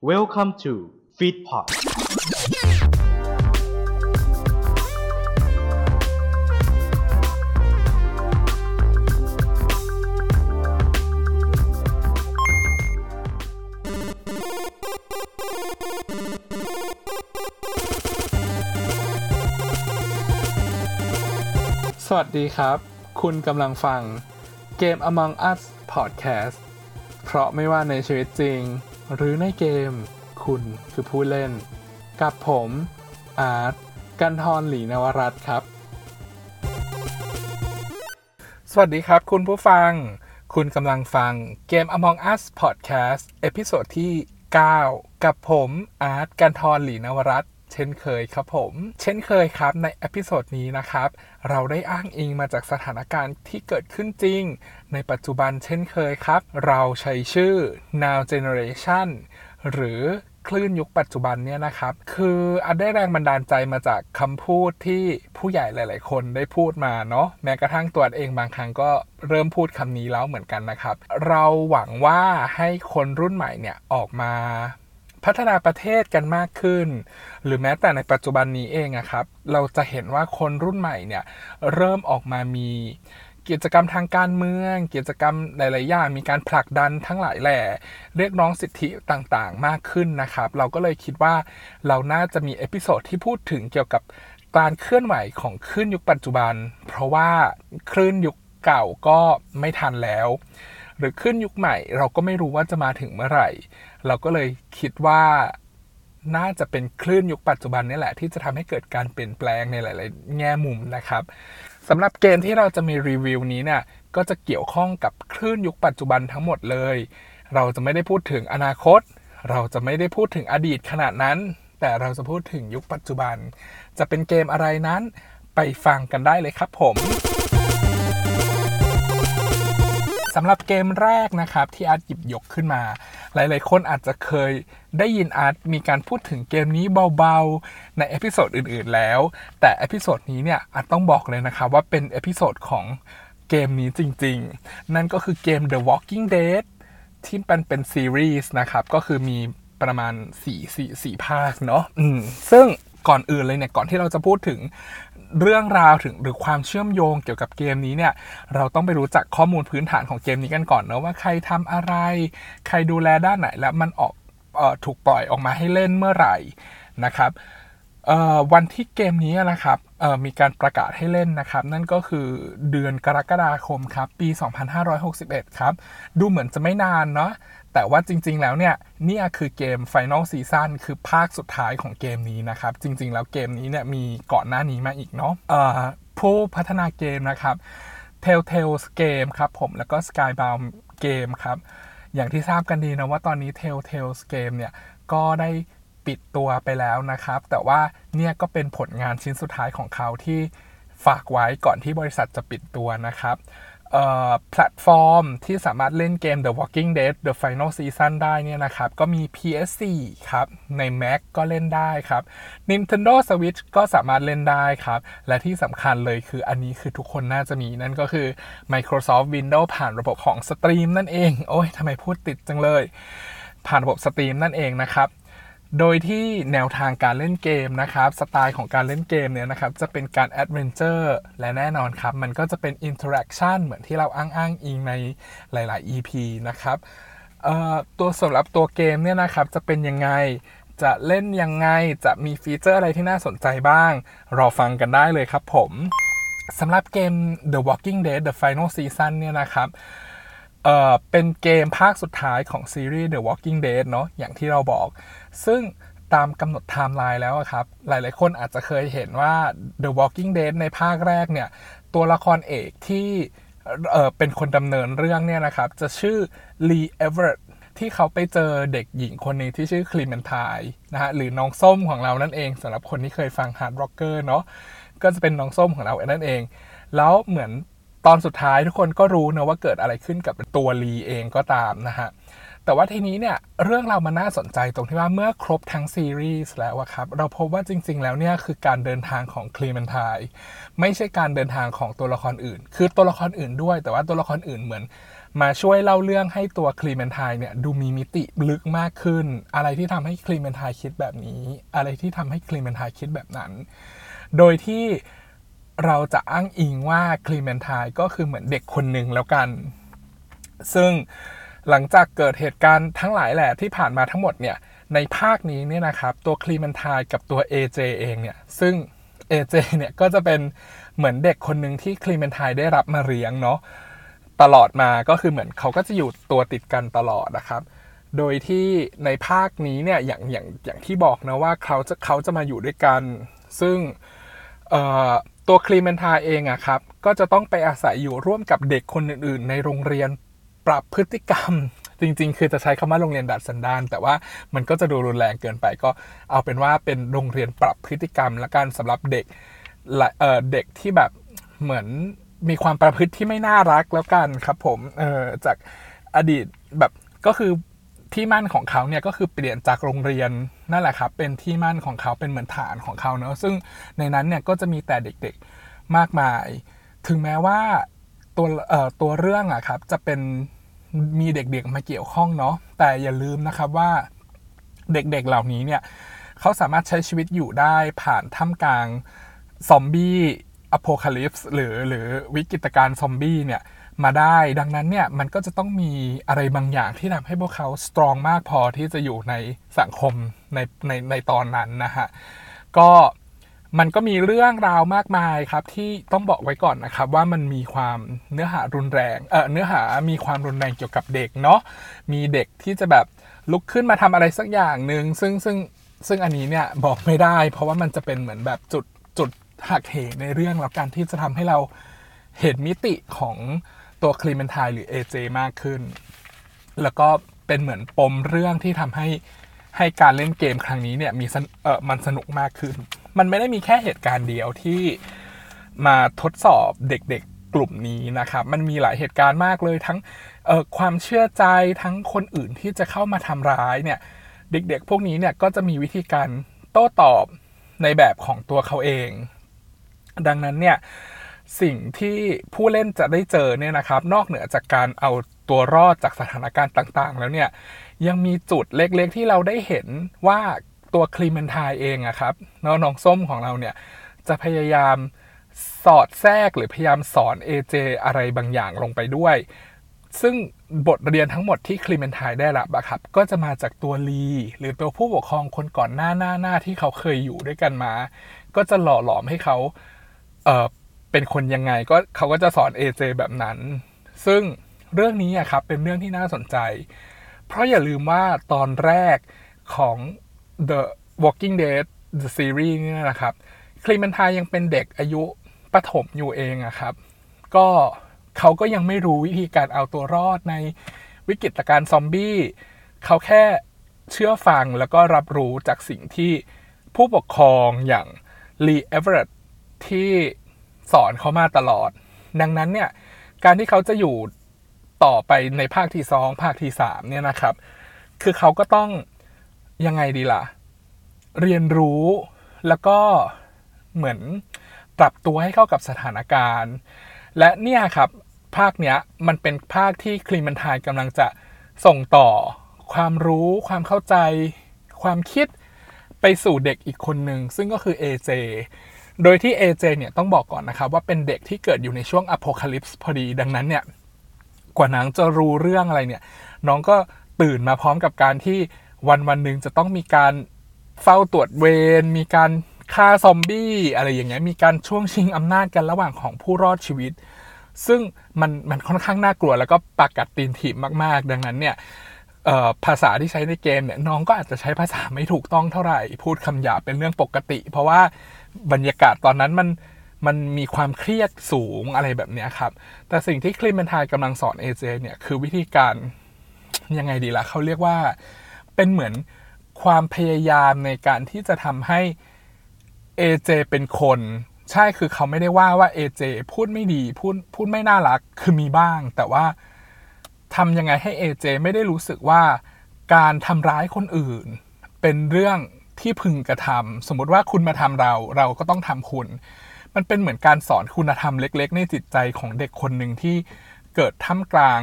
Welcome to Feedpot สวัสดีครับ คุณกำลังฟังเกม Among Us Podcast เพราะไม่ว่าในชีวิตจริง หรือในเกม คุณคือผู้เล่น กับผมอาร์ตกันทรหลีนวรัตครับ สวัสดีครับคุณผู้ฟัง คุณกำลังฟังเกม Among Us Podcast episode ที่ 9 กับผมอาร์ตกันทรหลีนวรัตน์ เช่นเคยครับผม เช่นเคยครับใน episode นี้นะครับ เราได้อ้างอิงมาจากสถานการณ์ที่เกิดขึ้นจริง ในปัจจุบันเช่นเคยครับ เราใช้ชื่อ now generation หรือคลื่นยุคปัจจุบันเนี่ยนะครับ คืออันได้แรงบันดาลใจมาจากคำพูดที่ผู้ใหญ่หลาย ๆ คนได้พูดมาเนาะแม้กระทั่งตัวเองบางครั้งก็เริ่มพูดคำนี้แล้วเหมือนกันนะครับ เราหวังว่าให้คนรุ่นใหม่เนี่ยออกมา พัฒนาประเทศกันมากขึ้น หรือแม้แต่ในปัจจุบันนี้เองอะครับ เราจะเห็นว่าคนรุ่นใหม่เนี่ยเริ่มออกมามีกิจกรรมทางการเมือง กิจกรรมหลาย ๆ อย่าง มีการผลักดันทั้งหลายแหล่ เรียกร้องสิทธิต่าง ๆ มากขึ้นนะครับ เราก็เลยคิดว่าเราน่าจะมี episode ที่พูดถึงเกี่ยวกับการเคลื่อนไหวของคลื่นยุคปัจจุบัน เพราะว่าคลื่นยุคเก่าก็ไม่ทันแล้ว หรือคลื่นยุคใหม่ เราก็ไม่รู้ว่าจะมาถึงเมื่อไหร่ เราก็เลยคิดว่าน่าจะเป็นคลื่นยุคปัจจุบันนี่แหละ ที่จะทำให้เกิดการเปลี่ยนแปลงในหลาย ๆ แง่มุมนะครับสำหรับเกมที่เราจะมีรีวิวนี้เนี่ยก็จะเกี่ยวข้องกับคลื่นยุคปัจจุบันทั้งหมดเลย เราจะไม่ได้พูดถึงอนาคต เราจะไม่ได้พูดถึงอดีตขนาดนั้น แต่เราจะพูดถึงยุคปัจจุบัน จะเป็นเกมอะไรนั้น ไปฟังกันได้เลยครับผม สำหรับเกมแรกนะครับที่อาร์ตหยิบยกขึ้นมา หลายๆ คนอาจจะเคยได้ยินอาร์ตมีการพูดถึงเกมนี้เบาๆ ใน episode อื่นๆแล้ว แต่ episode นี้เนี่ยอาร์ตต้องบอกเลยนะครับว่าเป็น episode ของเกมนี้จริงๆ นั่นก็คือเกม The Walking Dead ที่เป็นเป็นซีรีส์นะครับ ก็คือมีประมาณ4 4 4ภาคเนาะอืมซึ่งก่อนอื่นเลยเนี่ย ก่อนที่เราจะพูดถึง เรื่องราวถึงหรือความเชื่อมโยงเกี่ยวกับเกมนี้เนี่ยเราต้องไปรู้จักข้อมูลพื้นฐานของเกมนี้กันก่อนเนะว่าใครทำอะไร ใครดูแลด้านไหนและมันออกออถูกปล่อยออกมาให้เล่นเมื่อไหร่นะครับวันที่เกมนี้นะครับมีการประกาศให้เล่นนะครับ นั่นก็คือเดือนกรกฎาคมครับ ปี 2561 ครับ ดูเหมือนจะไม่นานเนาะ แต่ว่าจริง ๆ แล้วเนี่ยเนี่ยคือเกม Final Season คือภาคสุดท้ายของเกมนี้นะครับ จริง ๆ แล้วเกมนี้เนี่ยมีก่อนหน้านี้มาอีกเนาะผู้พัฒนาเกมนะครับ Telltale Game ครับผมแล้วก็ Skybound Game ครับอย่างที่ทราบกันดีนะว่าตอนนี้ Telltale Game เนี่ยก็ได้ปิดตัวไปแล้วนะครับ แต่ว่าเนี่ยก็เป็นผลงานชิ้นสุดท้ายของเขาที่ฝากไว้ก่อนที่บริษัทจะปิดตัวนะครับ แพลตฟอร์มที่สามารถเล่นเกม The Walking Dead The Final Season ได้เนี่ยนะครับ ก็มี PS4 ครับ ใน Mac ก็เล่นได้ครับ Nintendo Switch ก็สามารถเล่นได้ครับ และที่สำคัญเลยคืออันนี้คือทุกคนน่าจะมีนั่นก็คือ Microsoft Windows ผ่านระบบของ Steam นั่นเอง โอ้ยทำไมพูดติดจังเลย ผ่านระบบ Steam นั่นเองนะครับ โดยที่แนวทางการเล่นเกมนะครับสไตล์ของการเล่นเกมเนี่ยนะครับจะเป็นการ adventure และแน่นอนครับ มันก็จะเป็น interaction เหมือนที่เราอ้างอ้างอิงในหลาย ๆ EP นะครับตัวสำหรับตัวเกมเนี่ยนะครับจะเป็นยังไงจะเล่นยังไงจะมี feature อะไรที่น่าสนใจบ้าง รอฟังกันได้เลยครับผมสำหรับเกม The Walking Dead The Final Season เนี่ยนะครับ เอ่อเป็นเกมภาคสุดท้ายของซีรีส์ The Walking Dead เนาะอย่างที่เราบอก ซึ่งตามกำหนดไทม์ไลน์แล้วอะครับ หลายๆ คนอาจจะเคยเห็นว่า The Walking Dead ในภาคแรกเนี่ย ตัวละครเอกที่เอ่อเป็นคนดำเนินเรื่องเนี่ยนะครับ จะชื่อ Lee Everett ที่เขาไปเจอเด็กหญิงคนนี้ที่ชื่อคลีเมนทายนะฮะหรือน้องส้มของเรานั่นเองสำหรับคนที่เคยฟัง Hard Rocker เนาะก็จะเป็นน้องส้มของเรานั่นเอง แล้วเหมือน ตอนสุดท้ายทุกคนก็รู้นะว่าเกิดอะไรขึ้นกับตัวลีเองก็ตามนะฮะ แต่ว่าทีนี้เนี่ยเรื่องเรามันน่าสนใจตรงที่ว่าเมื่อครบทั้งซีรีส์แล้วครับ เราพบว่าจริง ๆ แล้วเนี่ยคือการเดินทางของคลีเมนทายไม่ใช่การเดินทางของตัวละครอื่น คือตัวละครอื่นด้วย แต่ว่าตัวละครอื่นเหมือน มาช่วยเล่าเรื่องให้ตัวคลีเมนทายเนี่ยดูมีมิติลึกมากขึ้น อะไรที่ทำให้คลีเมนทายคิดแบบนี้ อะไรที่ทำให้คลีเมนทายคิดแบบนั้น โดยที่ เราจะอ้างอิงว่าคลีเมนทายก็คือเหมือนเด็กคนหนึ่งแล้วกัน ซึ่งหลังจากเกิดเหตุการณ์ทั้งหลายแหละที่ผ่านมาทั้งหมดเนี่ย ในภาคนี้เนี่ยนะครับ ตัวคลีเมนทายกับตัว AJ เองเนี่ย ซึ่ง AJ เนี่ยก็จะเป็นเหมือนเด็กคนหนึ่งที่คลีเมนทายได้รับมาเลี้ยงเนาะตลอดมาก็คือเหมือนเขาก็จะอยู่ตัวติดกันตลอดนะครับ โดยที่ในภาคนี้เนี่ยอย่างอย่างอย่างที่บอกนะว่าเขาจะเขาจะมาอยู่ด้วยกัน ซึ่ง ตัวคลีเมนทาเองอะครับ ก็จะต้องไปอาศัยอยู่ร่วมกับเด็กคนอื่น ๆ ในโรงเรียนปรับพฤติกรรม จริง ๆ คือจะใช้คำว่าโรงเรียนดัดสันดาน แต่ว่ามันก็จะดูรุนแรงเกินไปก็เอาเป็นว่าเป็นโรงเรียนปรับพฤติกรรมและการสำหรับเด็กเด็กที่แบบเหมือนมีความประพฤติที่ไม่น่ารักแล้วกันครับผมเออจากอดีตแบบก็คือที่มั่นของเขาเนี่ยก็คือเปลี่ยนจากโรงเรียน นั่นแหละครับเป็นที่มั่นของเขาเป็นเหมือนฐานของเขาเนอะซึ่งในนั้นเนี่ยก็จะมีแต่เด็กๆมากมาย ถึงแม้ว่าตัวเอ่อตัวเรื่องอะครับจะเป็นมีเด็กๆมาเกี่ยวข้องเนาะแต่อย่าลืมนะครับว่าเด็กๆเหล่านี้เนี่ยเขาสามารถใช้ชีวิตอยู่ได้ผ่านท่ามกลางซอมบี้อโพคาลิปส์หรือหรือวิกฤตการณ์ซอมบี้เนี่ยมาได้ดังนั้นเนี่ยมันก็จะต้องมีอะไรบางอย่างที่ทำให้พวกเขาสตรองมากพอที่จะอยู่ในสังคม ในในในตอนนั้นนะฮะก็มันก็มีเรื่องราวมากมายครับที่ต้องบอกไว้ก่อนนะครับว่ามันมีความเนื้อหารุนแรงเออเนื้อหามีความรุนแรงเกี่ยวกับเด็กเนาะมีเด็กที่จะแบบลุกขึ้นมาทำอะไรสักอย่างหนึ่งซึ่งซึ่งซึ่งอันนี้เนี่ยบอกไม่ได้ เพราะว่ามันจะเป็นเหมือนแบบจุดจุดหักเหในเรื่องแล้วการที่จะทำให้เราเห็นมิติของตัวคลีเมนทายหรือ AJ มากขึ้น แล้วก็เป็นเหมือนปมเรื่องที่ทำให้ ให้การเล่นเกมครั้งนี้เนี่ยมีเออมันสนุกมากขึ้น มันไม่ได้มีแค่เหตุการณ์เดียวที่มาทดสอบเด็กๆกลุ่มนี้นะครับ มันมีหลายเหตุการณ์มากเลยทั้งความเชื่อใจทั้งคนอื่นที่จะเข้ามาทำร้ายเนี่ยเด็กๆ พวกนี้เนี่ยก็จะมีวิธีการโต้ตอบในแบบของตัวเขาเอง ดังนั้นเนี่ยสิ่งที่ผู้เล่นจะได้เจอเนี่ยนะครับ นอกเหนือจากการเอาตัวรอดจากสถานการณ์ต่างๆ แล้วเนี่ย ยังมีจุดเล็กๆที่เราได้เห็นว่าตัวคลีเมนทายเองอะครับน้องส้มของเราเนี่ยจะพยายามสอดแทรกหรือพยายามสอน AJ อะไรบางอย่างลงไปด้วย ซึ่งบทเรียนทั้งหมดที่คลีเมนทายได้รับอะครับ ก็จะมาจากตัวลีหรือตัวผู้ปกครองคนก่อนหน้าหน้าหน้าที่เขาเคยอยู่ด้วยกันมา ก็จะหล่อหลอมให้เขาเเป็นคนยังไงก็เขาก็จะสอน AJ แบบนั้น ซึ่งเรื่องนี้อะครับเป็นเรื่องที่น่าสนใจ เพราะอย่าลืมว่าตอนแรกของ The Walking Dead The Series นี่นะครับ Clementine ยังเป็นเด็กอายุประถมอยู่เองอะครับ ก็เขาก็ยังไม่รู้วิธีการเอาตัวรอดในวิกฤตการณ์ซอมบี้เขาแค่เชื่อฟังแล้วก็รับรู้จากสิ่งที่ผู้ปกครองอย่าง Lee Everett ที่สอนเขามาตลอด ดังนั้นเนี่ย การที่เขาจะอยู่ ต่อไปในภาคที่สองภาคที่สามเนี่ยนะครับ คือเขาก็ต้องยังไงดีล่ะ เรียนรู้แล้วก็เหมือนปรับตัวให้เข้ากับสถานการณ์ และเนี่ยครับภาคเนี้ยมันเป็นภาคที่คลีมันทายกำลังจะส่งต่อ ความรู้ ความเข้าใจ ความคิดไปสู่เด็กอีกคนหนึ่งซึ่งก็คือ AJ โดยที่ AJ เนี่ยต้องบอกก่อนนะครับว่าเป็นเด็กที่เกิดอยู่ในช่วงอโพคาลิปส์พอดีดังนั้นเนี่ย กว่านางจะรู้เรื่องอะไรเนี่ย น้องก็ตื่นมาพร้อมกับการที่วันวันหนึ่งจะต้องมีการเฝ้าตรวจเวรมีการฆ่าซอมบี้อะไรอย่างเงี้ยมีการช่วงชิงอำนาจกันระหว่างของผู้รอดชีวิต ซึ่งมันมันค่อนข้างน่ากลัวแล้วก็ปากกัดตีนถีบมาก ๆ ดังนั้นเนี่ยภาษาที่ใช้ในเกมเนี่ยน้องก็อาจจะใช้ภาษาไม่ถูกต้องเท่าไหร่ พูดคำหยาบเป็นเรื่องปกติ เพราะว่าบรรยากาศตอนนั้นมัน มันมีความเครียดสูงอะไรแบบนี้ครับ แต่สิ่งที่คลิมเบนทายกำลังสอนเอเจเนี่ยคือวิธีการยังไงดีละ่ะเขาเรียกว่าเป็นเหมือนความพยายามในการที่จะทำให้เอเจเป็นคนใช่คือเขาไม่ได้ว่าว่าเอเจพูดไม่ดีพูดพูดไม่น่ารักคือมีบ้าง แต่ว่าทำยังไงให้เอเจไม่ได้รู้สึกว่าการทำร้ายคนอื่น เป็นเรื่องที่พึงกระทำสมมติว่าคุณมาทำเราเราก็ต้องทำคุณ มันเป็นเหมือนการสอนคุณธรรมเล็ก ๆ ในจิตใจของเด็กคนหนึ่งที่เกิดท่ามกลาง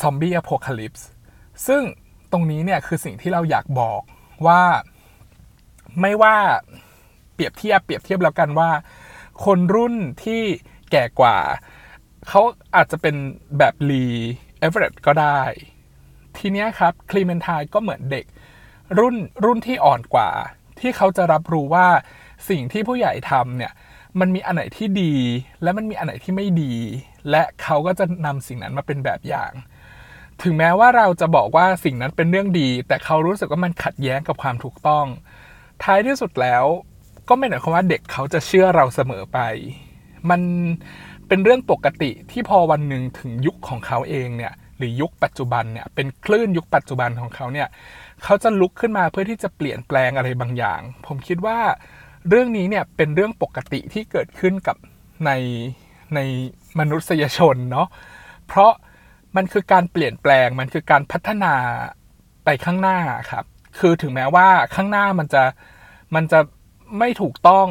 ซอมบี้อโพคลิปส์ซึ่งตรงนี้เนี่ยคือสิ่งที่เราอยากบอกว่าไม่ว่าเปรียบเทียบเปรียบเทียบแล้วกันว่า คนรุ่นที่แก่กว่า เขาอาจจะเป็นแบบลีเอเวอเรตก็ได้ ทีเนี้ยครับคลีเมนทายก็เหมือนเด็ก รุ่นรุ่นที่อ่อนกว่า ที่เขาจะรับรู้ว่า สิ่งที่ผู้ใหญ่ทำเนี่ยมันมีอันไหนที่ดี และมันมีอันไหนที่ไม่ดี และเขาก็จะนำสิ่งนั้นมาเป็นแบบอย่าง ถึงแม้ว่าเราจะบอกว่าสิ่งนั้นเป็นเรื่องดี แต่เขารู้สึกว่ามันขัดแย้งกับความถูกต้อง ท้ายที่สุดแล้วก็ไม่หมายความว่าเด็กเขาจะเชื่อเราเสมอไป มันเป็นเรื่องปกติที่พอวันหนึ่งถึงยุคของเขาเองเนี่ยหรือยุคปัจจุบันเนี่ยเป็นคลื่นยุคปัจจุบันของเขาเนี่ยเขาจะลุกขึ้นมาเพื่อที่จะเปลี่ยนแปลงอะไรบางอย่าง ผมคิดว่า เรื่องนี้เนี่ยเป็นเรื่องปกติที่เกิดขึ้นกับในในมนุษยชนเนาะเพราะมันคือการเปลี่ยนแปลงมันคือการพัฒนาไปข้างหน้าครับ คือถึงแม้ว่าข้างหน้ามันจะมันจะไม่ถูกต้อง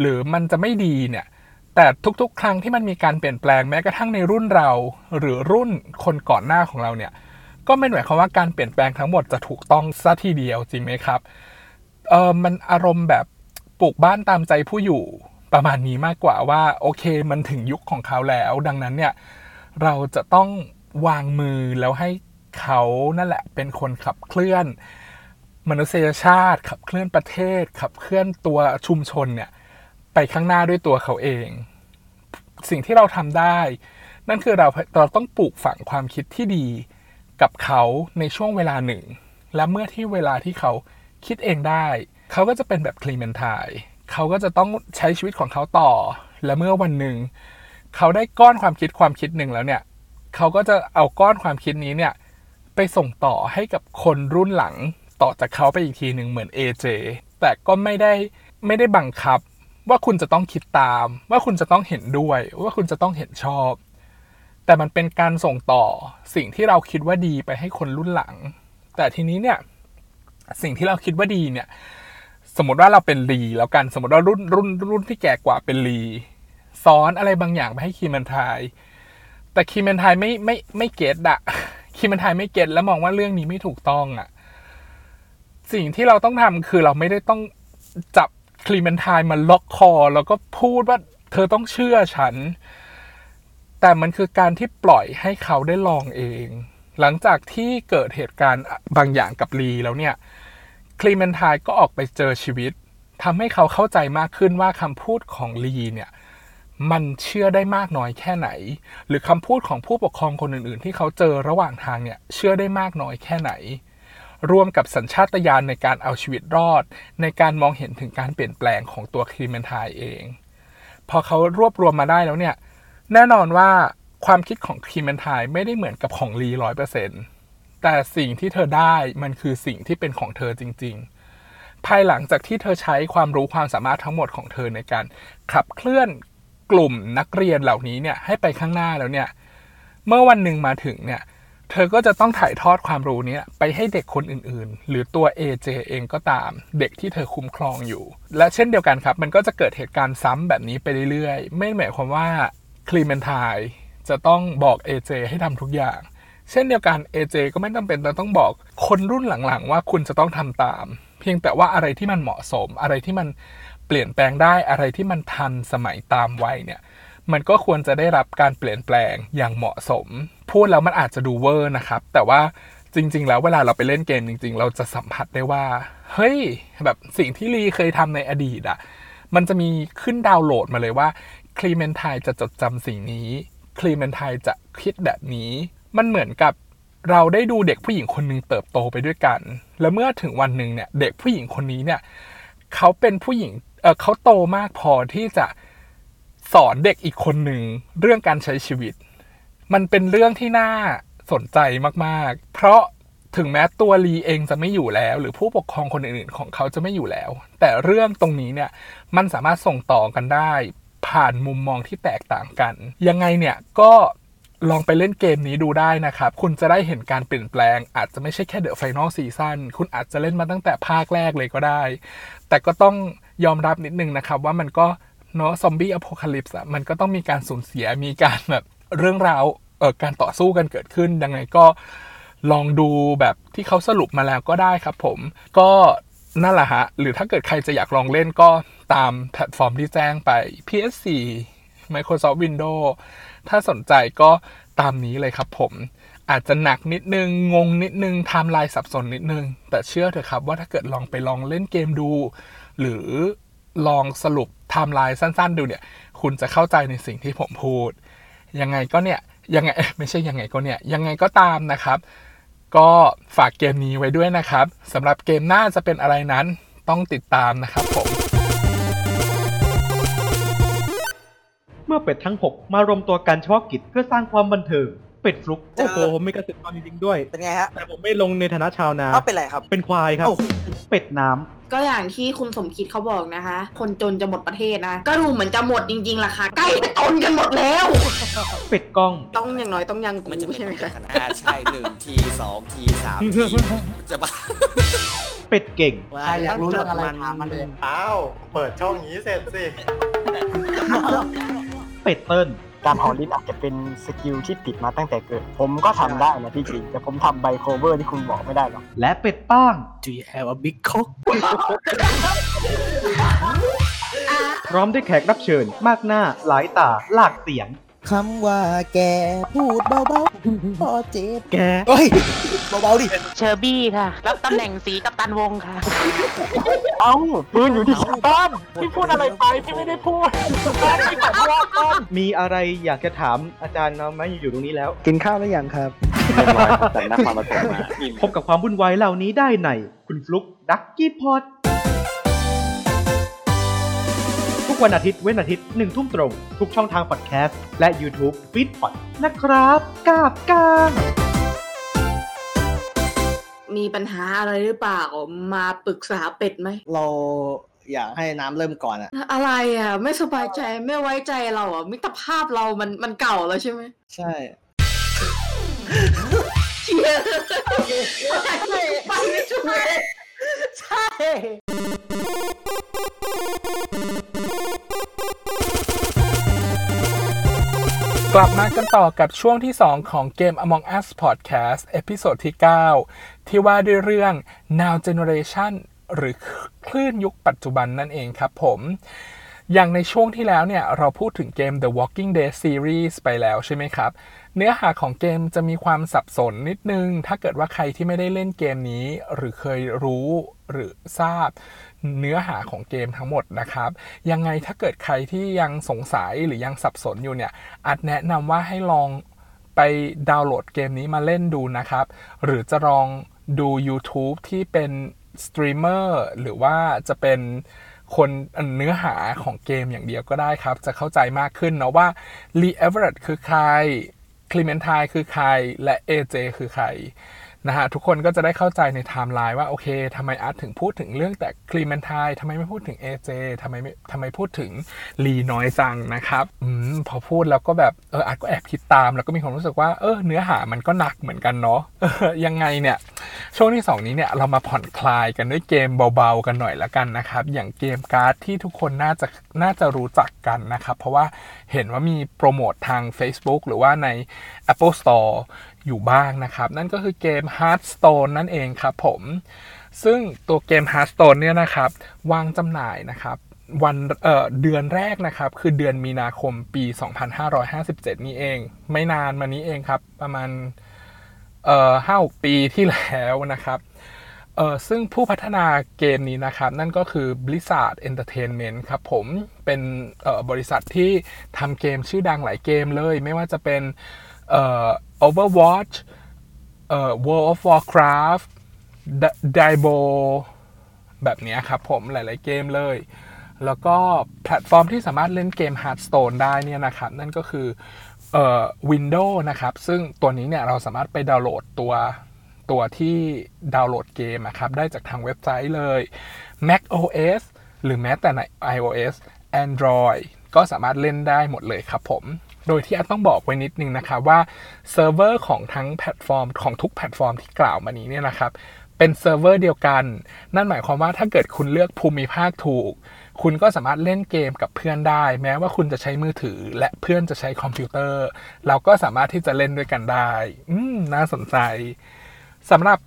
หรือมันจะไม่ดีเนี่ย แต่ทุกๆ ครั้งที่มันมีการเปลี่ยนแปลงแม้กระทั่งในรุ่นเรา หรือรุ่นคนก่อนหน้าของเราเนี่ย ก็ไม่หมายความว่าการเปลี่ยนแปลงทั้งหมดจะถูกต้องซะทีเดียวจริงไหมครับเออมันอารมณ์แบบ ปลูกบ้านตามใจผู้อยู่ประมาณนี้มากกว่าว่าโอเคมันถึงยุคของเขาแล้ว ดังนั้นเนี่ยเราจะต้องวางมือแล้วให้เขานั่นแหละเป็นคนขับเคลื่อน มนุษยชาติ ขับเคลื่อนประเทศ ขับเคลื่อนตัวชุมชนเนี่ยไปข้างหน้าด้วยตัวเขาเอง สิ่งที่เราทำได้ นั่นคือเราเราต้องปลูกฝังความคิดที่ดีกับเขาในช่วงเวลาหนึ่ง และเมื่อที่เวลาที่เขาคิดเองได้ เขาก็จะเป็นแบบคลีเมนทายเขาก็จะต้องใช้ชีวิตของเขาต่อ และเมื่อวันหนึ่งเขาได้ก้อนความคิดความคิดหนึ่งแล้วเนี่ย เขาก็จะเอาก้อนความคิดนี้เนี่ยไปส่งต่อให้กับคนรุ่นหลังต่อจากเขาไปอีกทีหนึ่งเหมือน AJ แต่ก็ไม่ได้ไม่ได้บังคับว่าคุณจะต้องคิดตาม ว่าคุณจะต้องเห็นด้วย ว่าคุณจะต้องเห็นชอบ แต่มันเป็นการส่งต่อสิ่งที่เราคิดว่าดีไปให้คนรุ่นหลัง แต่ทีนี้เนี่ยสิ่งที่เราคิดว่าดีเนี่ย สมมติว่าเราเป็นลีแล้วกันสมมติว่ารุ่นรุ่นรุ่นที่แก่กว่าเป็นลีซ้อนอะไรบางอย่างไปให้คีมันทายแต่คีมันทายไม่ไม่ไม่เก็ตอะคีมันทายไม่เก็ตแล้วมองว่าเรื่องนี้ไม่ถูกต้องอะสิ่งที่เราต้องทำคือเราไม่ได้ต้องจับคลีเมนทายมาล็อกคอ แล้วก็พูดว่าเธอต้องเชื่อฉัน แต่มันคือการที่ปล่อยให้เขาได้ลองเอง หลังจากที่เกิดเหตุการณ์บางอย่างกับลีแล้วเนี่ย คลีเมนทายก็ออกไปเจอชีวิตทำให้เขาเข้าใจมากขึ้นว่าคำพูดของลีเนี่ยมันเชื่อได้มากน้อยแค่ไหน หรือคำพูดของผู้ปกครองคนอื่นๆ ที่เขาเจอระหว่างทางเนี่ยเชื่อได้มากน้อยแค่ไหน รวมกับสัญชาตญาณในการเอาชีวิตรอด ในการมองเห็นถึงการเปลี่ยนแปลงของตัวคลีเมนทายเอง พอเขารวบรวมมาได้แล้วเนี่ยแน่นอนว่าความคิดของคลีเมนทายไม่ได้เหมือนกับของลีร้อยเปอร์เซ็นต์ แต่สิ่งที่เธอได้มันคือสิ่งที่เป็นของเธอจริง ๆ ภายหลังจากที่เธอใช้ความรู้ความสามารถทั้งหมดของเธอในการขับเคลื่อนกลุ่มนักเรียนเหล่านี้เนี่ยให้ไปข้างหน้าแล้วเนี่ย เมื่อวันหนึ่งมาถึงเนี่ย เธอก็จะต้องถ่ายทอดความรู้นี้ไปให้เด็กคนอื่นๆ หรือตัว AJ เองก็ตาม เด็กที่เธอคุ้มครองอยู่ และเช่นเดียวกันครับ มันก็จะเกิดเหตุการณ์ซ้ำแบบนี้ไปเรื่อยๆ ไม่หมายความว่าคลีเมนทายจะต้องบอก AJ ให้ทำทุกอย่าง เช่นเดียวกัน AJ ก็ไม่จำเป็นต้องบอกคนรุ่นหลังๆ ว่าคุณจะต้องทำตาม เพียงแต่ว่าอะไรที่มันเหมาะสม อะไรที่มันเปลี่ยนแปลงได้อะไรที่มันทันสมัยตามวัยเนี่ยมันก็ควรจะได้รับการเปลี่ยนแปลงอย่างเหมาะสม พูดแล้วมันอาจจะดูเวอร์นะครับ แต่ว่าจริง ๆ แล้วเวลาเราไปเล่นเกมจริง ๆ เราจะสัมผัสได้ว่า เฮ้ย แบบสิ่งที่ลีเคยทำในอดีตอะมันจะมีขึ้นดาวน์โหลดมาเลยว่าคลีเมนทายจะจดจำสิ่งนี้คลีเมนทายจะคิดแบบนี้ มันเหมือนกับเราได้ดูเด็กผู้หญิงคนหนึ่งเติบโตไปด้วยกัน แล้วเมื่อถึงวันหนึ่งเนี่ย เด็กผู้หญิงคนนี้เนี่ยเขาเป็นผู้หญิงเออเขาโตมากพอที่จะสอนเด็กอีกคนหนึ่งเรื่องการใช้ชีวิต มันเป็นเรื่องที่น่าสนใจมาก ๆ เพราะถึงแม้ตัวลีเองจะไม่อยู่แล้ว หรือผู้ปกครองคนอื่น ๆ ของเขาจะไม่อยู่แล้ว แต่เรื่องตรงนี้เนี่ยมันสามารถส่งต่อกันได้ ผ่านมุมมองที่แตกต่างกัน ยังไงเนี่ยก็ ลองไปเล่นเกมนี้ดูได้นะครับ คุณจะได้เห็นการเปลี่ยนแปลง อาจจะไม่ใช่แค่ The Final Season คุณอาจจะเล่นมาตั้งแต่ภาคแรกเลยก็ได้ แต่ก็ต้องยอมรับนิดนึงนะครับ ว่ามันก็เนาะ zombie apocalypse อะมันก็ต้องมีการสูญเสียมีการแบบเรื่องราวเอ่อการต่อสู้กันเกิดขึ้นยังไงก็ลองดูแบบที่เขาสรุปมาแล้วก็ได้ครับผมก็นั่นแหละฮะ หรือถ้าเกิดใครจะอยากลองเล่นก็ตามแพลตฟอร์มที่แจ้งไป PS4 Microsoft Windows ถ้าสนใจก็ตามนี้เลยครับผมอาจจะหนักนิดนึง งงนิดนึงไทม์ไลน์สับสนนิดนึง แต่เชื่อเถอะครับว่าถ้าเกิดลองไปลองเล่นเกมดู หรือลองสรุปไทม์ไลน์สั้น ๆ ดูเนี่ย คุณจะเข้าใจในสิ่งที่ผมพูด ยังไงก็เนี่ย ยังไงไม่ใช่ยังไงก็เนี่ย ยังไงก็ตามนะครับ ก็ฝากเกมนี้ไว้ด้วยนะครับสำหรับเกมหน้าจะเป็นอะไรนั้นต้องติดตามนะครับผม มื่อเป็ดทั้ง 6 มารวมตัวกันเฉพาะกิจเพื่อสร้างความบันเทิง เป็ดฟลุก โอ้โห ผมมีกระสิบตอนจริงๆด้วย เป็นไงฮะแต่ผมไม่ลงในฐานะชาวนา เอาเป็นไรครับ เป็นควายครับ โอ้โหเป็ดน้ก็อย่างที่คุณสมคิดเขาบอกนะคะ คนจนจะหมดประเทศนะ ก็ดูเหมือนจะหมดจริงๆล่ะค่ะ ใกล้จะจนกันหมดแล้วำเป็ดกล้อง ต้องอย่างน้อยต้องยังกูมันจะเป็นใช่ไหมคะ อ่าใช่หนึ่งทีสองทีสามทีจะบ้าเป็ดเก่ง ใครอยากรู้เรื่องอะไรถามมาเลย อ้าว เปิดช่องนี้เสร็จสิ เป็ดเติ้ลการหอลิ้นอาจจะเป็นสกิลที่ติดมาตั้งแต่เกิด ผมก็ทำได้นะที่จริงแต่ผมทำใบโคเวอร์ที่คุณบอกไม่ได้หรอกและเป็ดป้าง Do you have a big cock พร้อมด้วยแขกรับเชิญ มากหน้าหลายตาหลากเสียง คำว่าแกพูดเบาๆพอเจ็บแกเฮ้ยเบาๆดิเชอร์บี้ค่ะ รับตำแหน่งสีกับตันวงค่ะ เอ้าปืนอยู่ที่บ้านพี่พูดอะไรไปพี่ไม่ได้พูดพี่ขอโทษต้นมีอะไรอยากจะถามอาจารย์เนาะไหมอยู่ตรงนี้แล้ว กินข้าวหรือยังครับแต่นักความประสงมาพบกับความวุ่นวายเหล่านี้ได้ในคุณฟลุกดักกี้พอด วันอาทิตย์เว้นอาทิตย์หนึ่งทุ่มตรง ทุกช่องทางพอดแคสต์ และ YouTube f e e d p o d นะครับกาบกางมีปัญหาอะไรหรือเปล่ามาปรึกษาเป็ดไหม เราอยากให้น้ำเริ่มก่อนอะอะไรอะ ไม่สบายใจไม่ไว้ใจเราอะ มิตรภาพเรามันมันเก่าแล้วใช่ไหมใช่เชียร์ไปไม่ช่วยใช่ กลับมากันต่อกับช่วงที่ 2 ของเกม Among Us Podcast episode ที่ 9 ที่ว่าด้วยเรื่อง Now Generation หรือคลื่นยุคปัจจุบันนั่นเองครับผม อย่างในช่วงที่แล้วเนี่ย เราพูดถึงเกม The Walking Dead Series ไปแล้วใช่ไหมครับ เนื้อหาของเกมจะมีความสับสนนิดนึง ถ้าเกิดว่าใครที่ไม่ได้เล่นเกมนี้ หรือเคยรู้หรือทราบเนื้อหาของเกมทั้งหมดนะครับ ยังไงถ้าเกิดใครที่ยังสงสัยหรือยังสับสนอยู่เนี่ยอาจแนะนำว่าให้ลองไปดาวน์โหลดเกมนี้มาเล่นดูนะครับ หรือจะลองดู YouTube ที่เป็นสตรีมเมอร์หรือว่าจะเป็นคนเนื้อหาของเกมอย่างเดียวก็ได้ครับ จะเข้าใจมากขึ้นเนาะว่า Lee Everett คือใคร Clementine คือใครและ AJ คือใคร นะฮะทุกคนก็จะได้เข้าใจในไทม์ไลน์ว่าโอเคทำไมอาร์ตถึงพูดถึงเรื่องแต่ Clementine ทำไมไม่พูดถึง AJ ทำไมไม่ทำไมพูดถึงลีน้อยจังนะครับอืมพอพูดแล้วก็แบบเอออาร์ตก็แอบคิดตาม แล้วก็มีความรู้สึกว่าเออเนื้อหามันก็หนักเหมือนกันเนาะออยังไงเนี่ย ช่วงที่ 2 นี้เนี่ยเรามาผ่อนคลายกันด้วยเกมเบาๆกันหน่อยละกันนะครับ อย่างเกมการ์ดที่ทุกคนน่าจะน่าจะรู้จักกันนะครับ เพราะว่าเห็นว่ามีโปรโมททาง Facebook หรือว่าใน Apple Store อยู่บ้างนะครับ นั่นก็คือเกม Hearthstone นั่นเองครับผม ซึ่งตัวเกม Hearthstone เนี่ยนะครับ วางจำหน่ายนะครับวันเเดือนแรกนะครับ คือเดือนมีนาคมปี 2557 นี่เอง ไม่นานมานี้เองครับ ประมาณเอ่อห้าปีที่แล้วนะครับเออซึ่งผู้พัฒนาเกมนี้นะครับ นั่นก็คือ Blizzard Entertainment ครับผมเป็นบริษัทที่ทำเกมชื่อดังหลายเกมเลย ไม่ว่าจะเป็นเอ่อ Overwatch เอ่อ World of Warcraft Diablo แบบนี้ครับผมหลาย ๆ เกมเลย แล้วก็แพลตฟอร์มที่สามารถเล่นเกม Hearthstone ได้เนี่ยนะครับ นั่นก็คือเอ่อ Windows นะครับ ซึ่งตัวนี้เนี่ยเราสามารถไปดาวน์โหลดตัวตัวที่ดาวน์โหลดเกมอะครับ ได้จากทางเว็บไซต์เลย Mac OS หรือแม้แต่ใน iOS Android ก็สามารถเล่นได้หมดเลยครับผม โดยที่อาจต้องบอกไว้นิดนึงนะครับว่าเซิร์ฟเวอร์ของทั้งแพลตฟอร์มของทุกแพลตฟอร์มที่กล่าวมานี้เนี่ยนะครับเป็นเซิร์ฟเวอร์เดียวกัน นั่นหมายความว่าถ้าเกิดคุณเลือกภูมิภาคถูก คุณก็สามารถเล่นเกมกับเพื่อนได้ แม้ว่าคุณจะใช้มือถือ และเพื่อนจะใช้คอมพิวเตอร์ เราก็สามารถที่จะเล่นด้วยกันได้ อืมน่าสนใจสำหรับ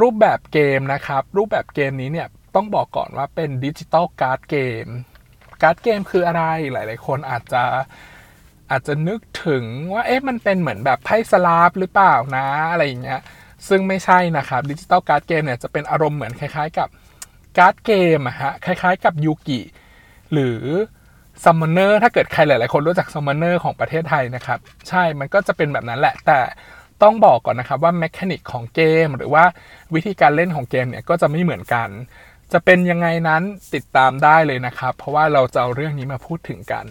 รูปแบบเกมนะครับ รูปแบบเกมนี้เนี่ยต้องบอกก่อนว่าเป็น digital card game card game คืออะไรหลาย ๆ คนอาจจะ อาจจะนึกถึงว่าเอ๊ะมันเป็นเหมือนแบบไพ่สลาฟหรือเปล่านะอะไรอย่างเงี้ยซึ่งไม่ใช่นะครับ digital card game เนี่ยจะเป็นอารมณ์เหมือนคล้ายๆกับ card game อะฮะคล้ายๆกับยูกิหรือซัมมอนเนอร์ถ้าเกิดใครหลายๆ คนรู้จักซัมมอนเนอร์ของประเทศไทยนะครับ ใช่มันก็จะเป็นแบบนั้นแหละ แต่ต้องบอกก่อนนะครับว่า mechanic ของเกม หรือว่าวิธีการเล่นของเกมเนี่ยก็จะไม่เหมือนกัน จะเป็นยังไงนั้นติดตามได้เลยนะครับ เพราะว่าเราจะเอาเรื่องนี้มาพูดถึงกัน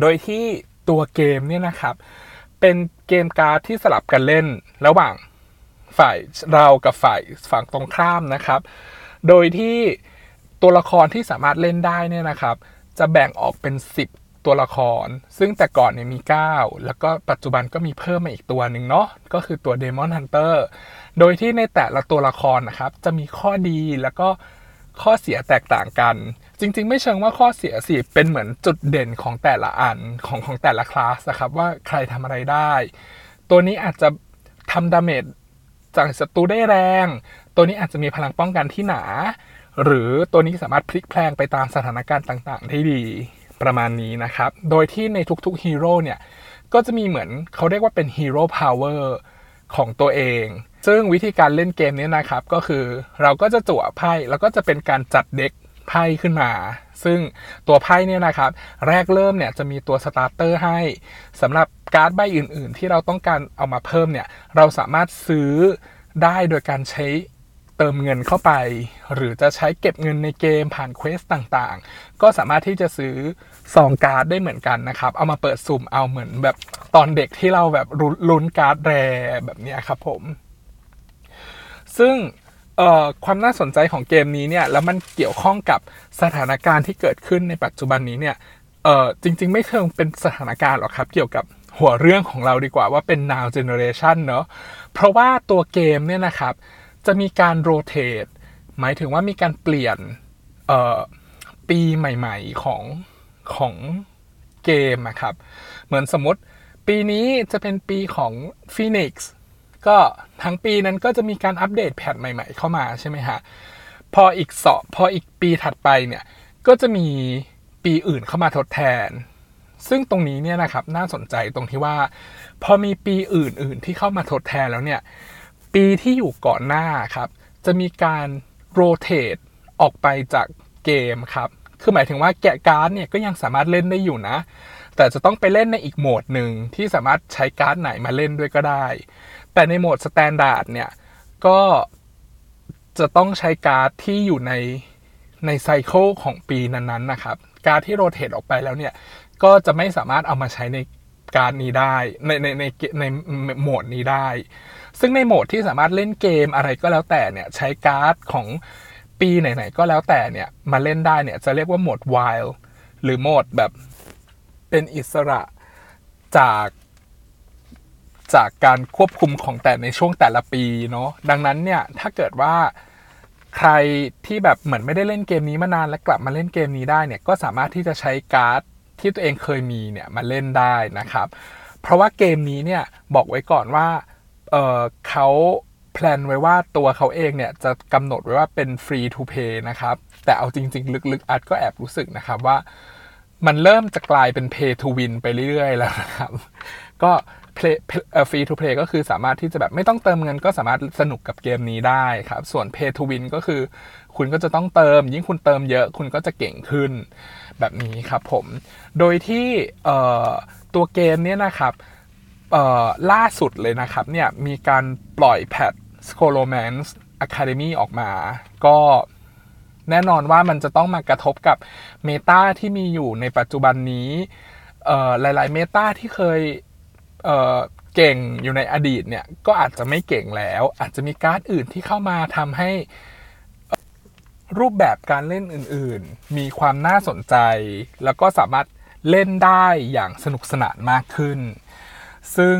โดยที่ตัวเกมเนี่ยนะครับ เป็นเกมการ์ดที่สลับกันเล่นระหว่างฝ่ายเรากับฝ่ายฝั่งตรงข้ามนะครับ โดยที่ตัวละครที่สามารถเล่นได้เนี่ยนะครับ จะแบ่งออกเป็น 10 ตัวละคร ซึ่งแต่ก่อนเนี่ยมี 9 แล้วก็ปัจจุบันก็มีเพิ่มมาอีกตัวหนึ่งเนาะก็คือตัว Demon Hunter โดยที่ในแต่ละตัวละครนะครับ จะมีข้อดีแล้วก็ข้อเสียแตกต่างกัน จริง ๆ ไม่เชิงว่าข้อเสียสิเป็นเหมือนจุดเด่นของแต่ละอันของของแต่ละคลาสนะครับว่าใครทำอะไรได้ ตัวนี้อาจจะทำ damage จากศัตรูได้แรง ตัวนี้อาจจะมีพลังป้องกันที่หนา หรือตัวนี้สามารถพลิกแพลงไปตามสถานการณ์ต่างๆ ได้ดีประมาณนี้นะครับ โดยที่ในทุกๆฮีโร่เนี่ย ก็จะมีเหมือนเขาเรียกว่าเป็น hero power ของตัวเอง ซึ่งวิธีการเล่นเกมนี้นะครับ ก็คือเราก็จะจั่วไพ่แล้วก็จะเป็นการจัด deck ไพ่ขึ้นมา ซึ่งตัวไพ่เนี่ยนะครับ แรกเริ่มเนี่ยจะมีตัว starter ให้สำหรับการ์ดใบอื่น ๆ ที่เราต้องการเอามาเพิ่มเนี่ย เราสามารถซื้อได้โดยการใช้เติมเงินเข้าไป หรือจะใช้เก็บเงินในเกมผ่าน quest ต่างๆ ก็สามารถที่จะซื้อซองการ์ดได้เหมือนกันนะครับ เอามาเปิดสุ่มเอาเหมือนแบบตอนเด็กที่เราแบบลุ้นการ์ด rare แบบนี้ครับผม ซึ่ง ความน่าสนใจของเกมนี้เนี่ยแล้วมันเกี่ยวข้องกับสถานการณ์ที่เกิดขึ้นในปัจจุบันนี้เนี่ยจริง ๆ ไม่เชิงเป็นสถานการณ์หรอกครับ เกี่ยวกับหัวเรื่องของเราดีกว่าว่าเป็น now generation เนอะเพราะว่าตัวเกมเนี่ยนะครับจะมีการโรเตทหมายถึงว่ามีการเปลี่ยนปีใหม่ๆของของเกมอะครับ เหมือนสมมติปีนี้จะเป็นปีของ Phoenix ก็ทั้งปีนั้นก็จะมีการอัปเดตแพทใหม่ ๆ เข้ามาใช่ไหมฮะพออีกสอพออีกปีถัดไปเนี่ยก็จะมีปีอื่นเข้ามาทดแทน ซึ่งตรงนี้เนี่ยนะครับน่าสนใจตรงที่ว่า พอมีปีอื่น ๆ ที่เข้ามาทดแทนแล้วเนี่ยปีที่อยู่ก่อนหน้าครับ จะมีการ rotate ออกไปจากเกมครับ คือหมายถึงว่าแกะการ์ดเนี่ยก็ยังสามารถเล่นได้อยู่นะ แต่จะต้องไปเล่นในอีกโหมดหนึ่งที่สามารถใช้การ์ดไหนมาเล่นด้วยก็ได้ แต่ในโหมด standard เนี่ย ก็จะต้องใช้การ์ดที่อยู่ในใน cycle ของปีนั้นๆนะครับ การ์ดที่ rotate ออกไปแล้วเนี่ย ก็จะไม่สามารถเอามาใช้ในการนี้ได้ในในในในในโหมดนี้ได้ ซึ่งในโหมดที่สามารถเล่นเกมอะไรก็แล้วแต่เนี่ยใช้การ์ดของปีไหนๆก็แล้วแต่เนี่ยมาเล่นได้เนี่ยจะเรียกว่าโหมด wild หรือโหมดแบบเป็นอิสระจาก จากการควบคุมของแต่ในช่วงแต่ละปีเนาะดังนั้นเนี่ยถ้าเกิดว่าใครที่แบบเหมือนไม่ได้เล่นเกมนี้มานานและกลับมาเล่นเกมนี้ได้เนี่ยก็สามารถที่จะใช้การ์ดที่ตัวเองเคยมีเนี่ยมาเล่นได้นะครับ เพราะว่าเกมนี้เนี่ยบอกไว้ก่อนว่าเเขาแพลนไว้ว่าตัวเขาเองเนี่ยจะกำหนดไว้ว่าเป็น free to play นะครับ แต่เอาจริง ๆ ลึกๆ อัดก็แอบรู้สึกนะครับว่า มันเริ่มจะกลายเป็น pay to win ไปเรื่อยๆ แล้วนะครับ ก็ play เอ่อ free to play ก็คือสามารถที่จะแบบไม่ต้องเติมเงินก็สามารถสนุกกับเกมนี้ได้ครับ ส่วน pay to win ก็คือ คุณก็จะต้องเติม ยิ่งคุณเติมเยอะคุณก็จะเก่งขึ้น แบบนี้ครับผม โดยที่ตัวเกมเนี้ยนะครับล่าสุดเลยนะครับเนี่ยมีการปล่อยแพท s c o l o m a n c e Academy ออกมา ก็แน่นอนว่ามันจะต้องมากระทบกับเมตาที่มีอยู่ในปัจจุบันนี้หลาย ๆ เมตาที่เคย เก่งอยู่ในอดีตเนี่ยก็อาจจะไม่เก่งแล้ว อาจจะมีการ์ดอื่นที่เข้ามาทำให้รูปแบบการเล่นอื่นๆ มีความน่าสนใจ แล้วก็สามารถเล่นได้อย่างสนุกสนานมากขึ้น ซึ่ง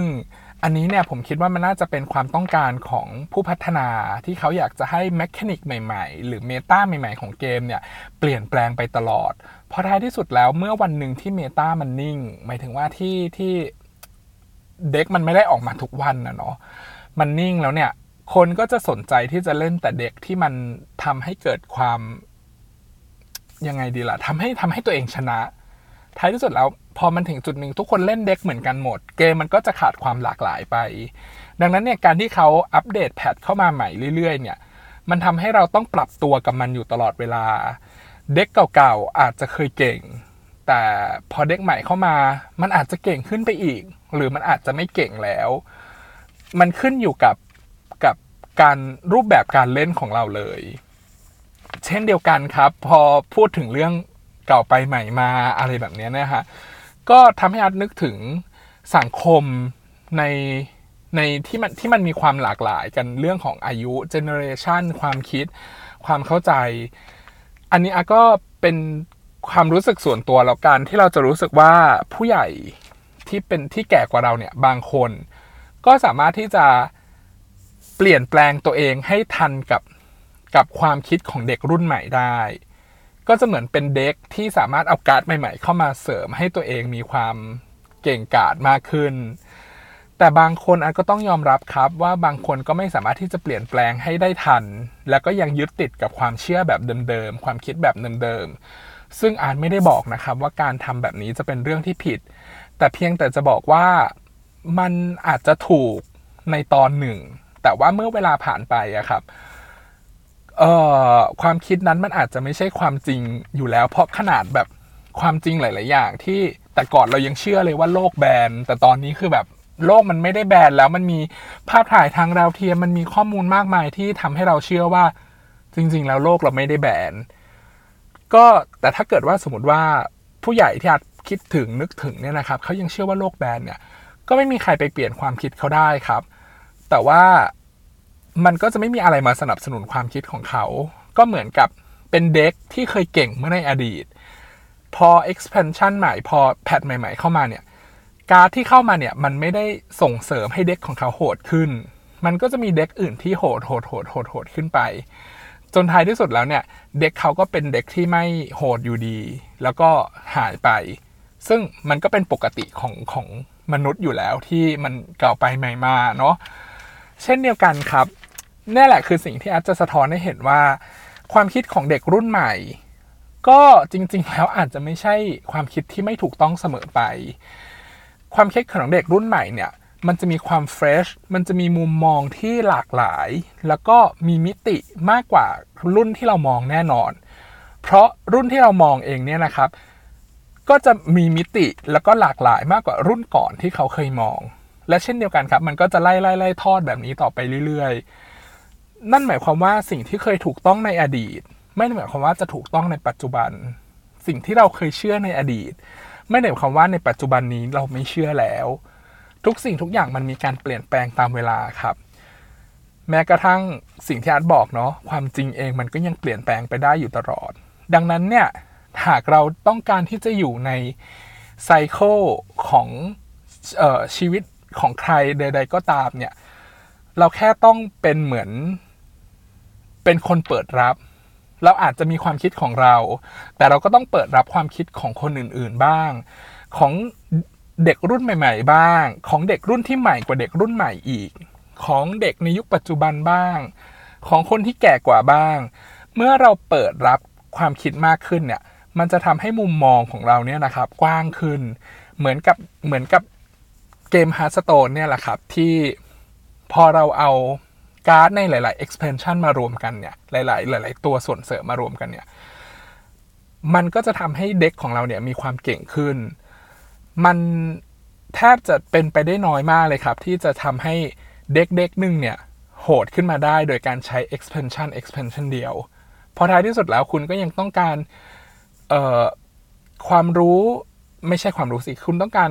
อันนี้เนี่ยผมคิดว่ามันน่าจะเป็นความต้องการของผู้พัฒนาที่เขาอยากจะให้แมคานิกใหม่ๆ หรือเมตาใหม่ๆ ของเกมเนี่ยเปลี่ยนแปลงไปตลอด เพราะท้ายที่สุดแล้วเมื่อวันหนึ่งที่เมตามันนิ่ง หมายถึงว่าที่ที่ เด็กมันไม่ได้ออกมาทุกวันนะเนาะมันนิ่งแล้วเนี่ย คนก็จะสนใจที่จะเล่นแต่เด็กที่มันทำให้เกิดความยังไงดีล่ะทำให้ทำให้ตัวเองชนะ ท้ายที่สุดแล้วพอมันถึงจุดหนึ่งทุกคนเล่นเด็กเหมือนกันหมด เกมมันก็จะขาดความหลากหลายไป ดังนั้นเนี่ยการที่เขาอัปเดตแพทเข้ามาใหม่เรื่อยๆ เนี่ย มันทำให้เราต้องปรับตัวกับมันอยู่ตลอดเวลา เด็กเก่าๆอาจจะเคยเก่ง แต่พอเด็กใหม่เข้ามา มันอาจจะเก่งขึ้นไปอีก หรือมันอาจจะไม่เก่งแล้ว มันขึ้นอยู่กับกับการรูปแบบการเล่นของเราเลย เช่นเดียวกันครับ พอพูดถึงเรื่องเก่าไปใหม่มาอะไรแบบนี้นะฮะก็ทำให้อาร์ตนึกถึงสังคมในในที่มันที่มันมีความหลากหลายกันเรื่องของอายุ generation ความคิด ความเข้าใจ อันนี้อาร์ตก็เป็น ความรู้สึกส่วนตัวแล้วกันที่เราจะรู้สึกว่าผู้ใหญ่ที่เป็นที่แก่กว่าเราเนี่ยบางคน ก็สามารถที่จะเปลี่ยนแปลงตัวเองให้ทันกับกับความคิดของเด็กรุ่นใหม่ได้ ก็จะเหมือนเป็นเด็กที่สามารถเอาการ์ดใหม่ ๆ เข้ามาเสริมให้ตัวเองมีความเก่งกาจมากขึ้น แต่บางคนอาจก็ต้องยอมรับครับว่าบางคนก็ไม่สามารถที่จะเปลี่ยนแปลงให้ได้ทัน แล้วก็ยังยึดติดกับความเชื่อแบบเดิมๆความคิดแบบเดิมๆ ซึ่งอาจไม่ได้บอกนะครับว่าการทำแบบนี้จะเป็นเรื่องที่ผิด แต่เพียงแต่จะบอกว่ามันอาจจะถูกในตอนหนึ่ง แต่ว่าเมื่อเวลาผ่านไปอะครับเอ่อความคิดนั้นมันอาจจะไม่ใช่ความจริงอยู่แล้ว เพราะขนาดแบบความจริงหลาย ๆ อย่างที่แต่ก่อนเรายังเชื่อเลยว่าโลกแบนแต่ตอนนี้คือแบบโลกมันไม่ได้แบนแล้วมันมีภาพถ่ายทางดาวเทียมมันมีข้อมูลมากมายที่ทำให้เราเชื่อว่าจริง ๆ แล้วโลกเราไม่ได้แบน ก็แต่ถ้าเกิดว่าสมมติว่าผู้ใหญ่ที่อาจคิดถึงนึกถึงเนี่ยนะครับเขายังเชื่อว่าโลกแบนเนี่ยก็ไม่มีใครไปเปลี่ยนความคิดเขาได้ครับ แต่ว่ามันก็จะไม่มีอะไรมาสนับสนุนความคิดของเขา ก็เหมือนกับเป็นเด็กที่เคยเก่งเมื่อในอดีต พอ expansion ใหม่พอแพทใหม่ ๆ เข้ามาเนี่ย การที่เข้ามาเนี่ยมันไม่ได้ส่งเสริมให้เด็กของเขาโหดขึ้น มันก็จะมีเด็กอื่นที่โหดโหดโหดโหดโหดขึ้นไป จนท้ายที่สุดแล้วเนี่ยเด็กเขาก็เป็นเด็กที่ไม่โหดอยู่ดี แล้วก็หายไป ซึ่งมันก็เป็นปกติของของมนุษย์อยู่แล้วที่มันเก่าไปใหม่มาเนาะเช่นเดียวกันครับนี่แหละคือสิ่งที่อาจจะสะท้อนให้เห็นว่า ความคิดของเด็กรุ่นใหม่ ก็จริง ๆ แล้วอาจจะไม่ใช่ความคิดที่ไม่ถูกต้องเสมอไป ความคิดของเด็กรุ่นใหม่เนี่ย มันจะมีความเฟรช มันจะมีมุมมองที่หลากหลาย แล้วก็มีมิติมากกว่ารุ่นที่เรามองแน่นอน เพราะรุ่นที่เรามองเองเนี่ยนะครับ ก็จะมีมิติแล้วก็หลากหลายมากกว่ารุ่นก่อนที่เขาเคยมอง และเช่นเดียวกันครับ มันก็จะไล่ไล่ไล่ทอดแบบนี้ต่อไปเรื่อยๆ นั่นหมายความว่าสิ่งที่เคยถูกต้องในอดีต ไม่ได้หมายความว่าจะถูกต้องในปัจจุบัน สิ่งที่เราเคยเชื่อในอดีต ไม่ได้หมายความว่าในปัจจุบันนี้เราไม่เชื่อแล้ว ทุกสิ่งทุกอย่างมันมีการเปลี่ยนแปลงตามเวลาครับ แม้กระทั่งสิ่งที่อาร์ตบอกเนาะความจริงเองมันก็ยังเปลี่ยนแปลงไปได้อยู่ตลอด ดังนั้นเนี่ยหากเราต้องการที่จะอยู่ในไซเคิลของออชีวิตของใครใด ๆ ก็ตามเนี่ย เราแค่ต้องเป็นเหมือนเป็นคนเปิดรับ เราอาจจะมีความคิดของเรา แต่เราก็ต้องเปิดรับความคิดของคนอื่น ๆ บ้าง ของ เด็กรุ่นใหม่ ๆ บ้าง ของเด็กรุ่นที่ใหม่กว่าเด็กรุ่นใหม่อีก ของเด็กในยุคปัจจุบันบ้าง ของคนที่แก่กว่าบ้าง เมื่อเราเปิดรับความคิดมากขึ้นเนี่ย มันจะทำให้มุมมองของเราเนี่ยนะครับ กว้างขึ้น เหมือนกับเหมือนกับเกม Hearthstone เนี่ยแหละครับ ที่พอเราเอาการ์ดในหลาย ๆ expansion มารวมกันเนี่ย หลาย ๆ หลาย ๆ ตัวส่วนเสริมมารวมกันเนี่ย มันก็จะทำให้เด็กของเราเนี่ยมีความเก่งขึ้น มันแทบจะเป็นไปได้น้อยมากเลยครับ ที่จะทำให้เด็กเด็กหนึ่งเนี่ย โหดขึ้นมาได้โดยการใช้ expansion expansion เดียว พอท้ายที่สุดแล้วคุณก็ยังต้องการความรู้ไม่ใช่ความรู้สิ คุณต้องการ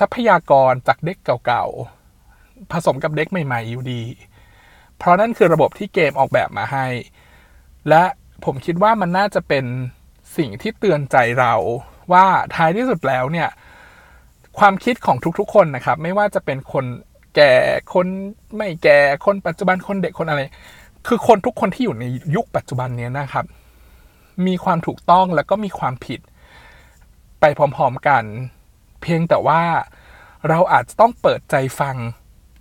ทรัพยากรจากเด็กเก่าๆ ผสมกับเด็กใหม่ๆ อยู่ดี เพราะนั่นคือระบบที่เกมออกแบบมาให้ และผมคิดว่ามันน่าจะเป็นสิ่งที่เตือนใจเรา ว่าท้ายที่สุดแล้วเนี่ยความคิดของทุกๆ คนนะครับ ไม่ว่าจะเป็นคนแก่คนไม่แก่คนปัจจุบันคนเด็กคนอะไร คือคนทุกคนที่อยู่ในยุคปัจจุบันนี้นะครับ มีความถูกต้องแล้วก็มีความผิด ไปพร้อมๆกัน เพียงแต่ว่าเราอาจจะต้องเปิดใจฟัง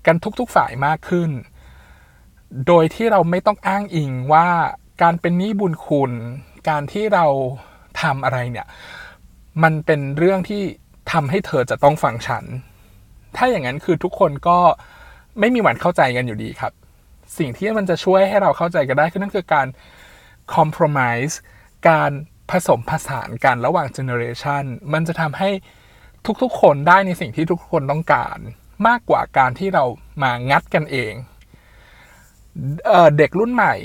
กันทุกๆฝ่ายมากขึ้น โดยที่เราไม่ต้องอ้างอิงว่าการเป็นหนี้บุญคุณ การที่เราทำอะไรเนี่ย มันเป็นเรื่องที่ทำให้เธอจะต้องฟังฉัน ถ้าอย่างนั้นคือทุกคนก็ไม่มีวันเข้าใจกันอยู่ดีครับ สิ่งที่มันจะช่วยให้เราเข้าใจกันได้คือนั่นคือการ compromise การผสมผสานกันระหว่างเจเนอเรชันมันจะทำให้ทุกๆ คนได้ในสิ่งที่ทุกคนต้องการ มากกว่าการที่เรามางัดกันเองเอเด็กรุ่นใหม่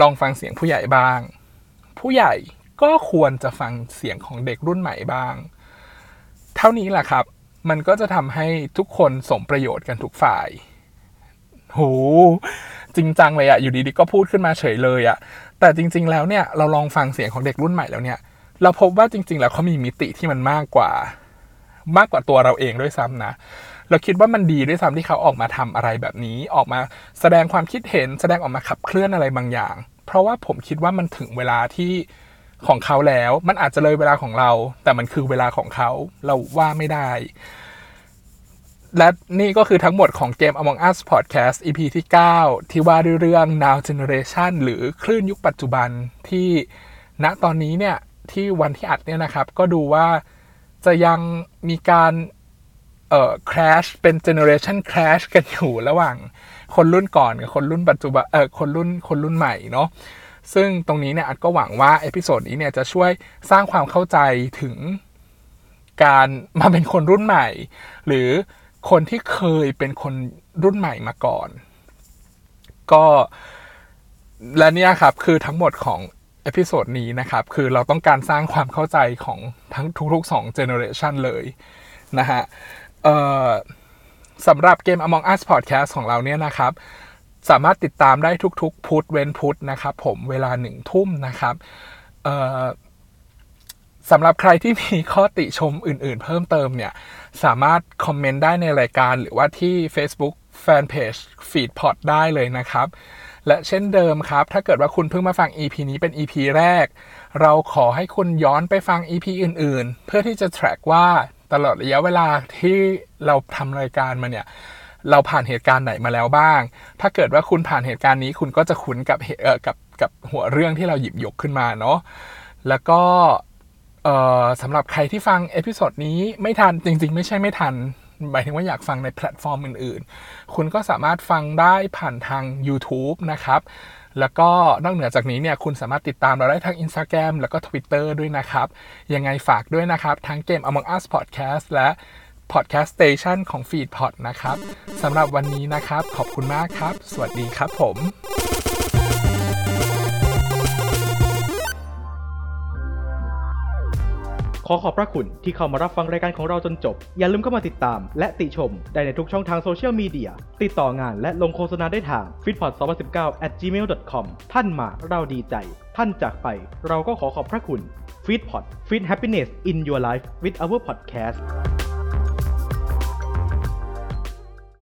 ลองฟังเสียงผู้ใหญ่บ้าง ผู้ใหญ่ ก็ควรจะฟังเสียงของเด็กรุ่นใหม่บ้าง เท่านี้แหละครับ มันก็จะทำให้ทุกคนสมประโยชน์กันทุกฝ่ายโหจริงจังเลยอะอยู่ดีๆก็พูดขึ้นมาเฉยเลยอะแต่จริง ๆ แล้วเนี่ยเราลองฟังเสียงของเด็กรุ่นใหม่แล้วเนี่ยเราพบว่าจริง ๆ แล้วเขามีมิติที่มันมากกว่า มากกว่าตัวเราเองด้วยซ้ำนะ เราคิดว่ามันดีด้วยซ้ำที่เขาออกมาทำอะไรแบบนี้ ออกมาแสดงความคิดเห็น แสดงออกมาขับเคลื่อนอะไรบางอย่าง เพราะว่าผมคิดว่ามันถึงเวลาที่ ของเขาแล้ว มันอาจจะเลยเวลาของเรา แต่มันคือเวลาของเขาเราว่าไม่ได้ และนี่ก็คือทั้งหมดของเกม Among Us Podcast EP ที่ 9 ที่ว่าด้วยเรื่อง Now Generation หรือคลื่นยุคปัจจุบันที่ณตอนนี้เนี่ยที่วันที่อัดเนี่ยนะครับ ก็ดูว่าจะยังมีการเอ่อ clash เป็น generation clash กันอยู่ระหว่างคนรุ่นก่อนกับคนรุ่นปัจจุบันเออคนรุ่นคนรุ่นใหม่เนาะ ซึ่งตรงนี้เนี่ยอาร์ตก็หวังว่า episode นี้เนี่ยจะช่วยสร้างความเข้าใจถึงการมาเป็นคนรุ่นใหม่ หรือคนที่เคยเป็นคนรุ่นใหม่มาก่อน ก็และเนี่ยครับคือทั้งหมดของ episode นี้นะครับ คือเราต้องการสร้างความเข้าใจของทั้งทุกๆ2 generation เลยนะฮะสำหรับเกม Among Us Podcast ของเราเนี่ยนะครับ สามารถติดตามได้ทุกๆ พุธเว้นพุธนะครับ ผมเวลาหนึ่งทุ่มนะครับสำหรับใครที่มีข้อติชมอื่นๆ เพิ่มเติมเนี่ย สามารถคอมเมนต์ได้ในรายการหรือว่าที่ Facebook Fanpage Feedpot ได้เลยนะครับ และเช่นเดิมครับ ถ้าเกิดว่าคุณเพิ่งมาฟัง EP นี้เป็น EP แรก เราขอให้คุณย้อนไปฟัง EP อื่นๆ เพื่อที่จะ track ว่าตลอดระยะเวลาที่เราทำรายการมาเนี่ย เราผ่านเหตุการณ์ไหนมาแล้วบ้าง ถ้าเกิดว่าคุณผ่านเหตุการณ์นี้คุณก็จะคุ้นกับเหอ่อกับกับหัวเรื่องที่เราหยิบยกขึ้นมาเนาะแล้วก็เอ่อสำหรับใครที่ฟังเอพิโซดนี้ไม่ทันจริง ๆ ไม่ใช่ไม่ทันหมายถึงว่าอยากฟังในแพลตฟอร์มอื่นๆ คุณก็สามารถฟังได้ผ่านทาง YouTube นะครับ แล้วก็นอกเหนือจากนี้เนี่ยคุณสามารถติดตามเราได้ทาง Instagram แล้วก็ Twitter ด้วยนะครับ ยังไงฝากด้วยนะครับ ทั้งเกม Among Us Podcast และ Podcast Station ของ Feedpot นะครับสำหรับวันนี้นะครับ ขอบคุณมากครับ สวัสดีครับผมขอขอบพระคุณที่เข้ามารับฟังรายการของเราจนจบ อย่าลืมเข้ามาติดตาม และติชม ได้ในทุกช่องทางโซเชียลมีเดีย ติดต่องานและลงโฆษณาได้ทาง f i t p o d 2 0 1 9 at gmail.com ท่านมาเราดีใจ ท่านจากไป เราก็ขอขอบพระคุณ f e e d p o d Feed Happiness in Your Life with our podcast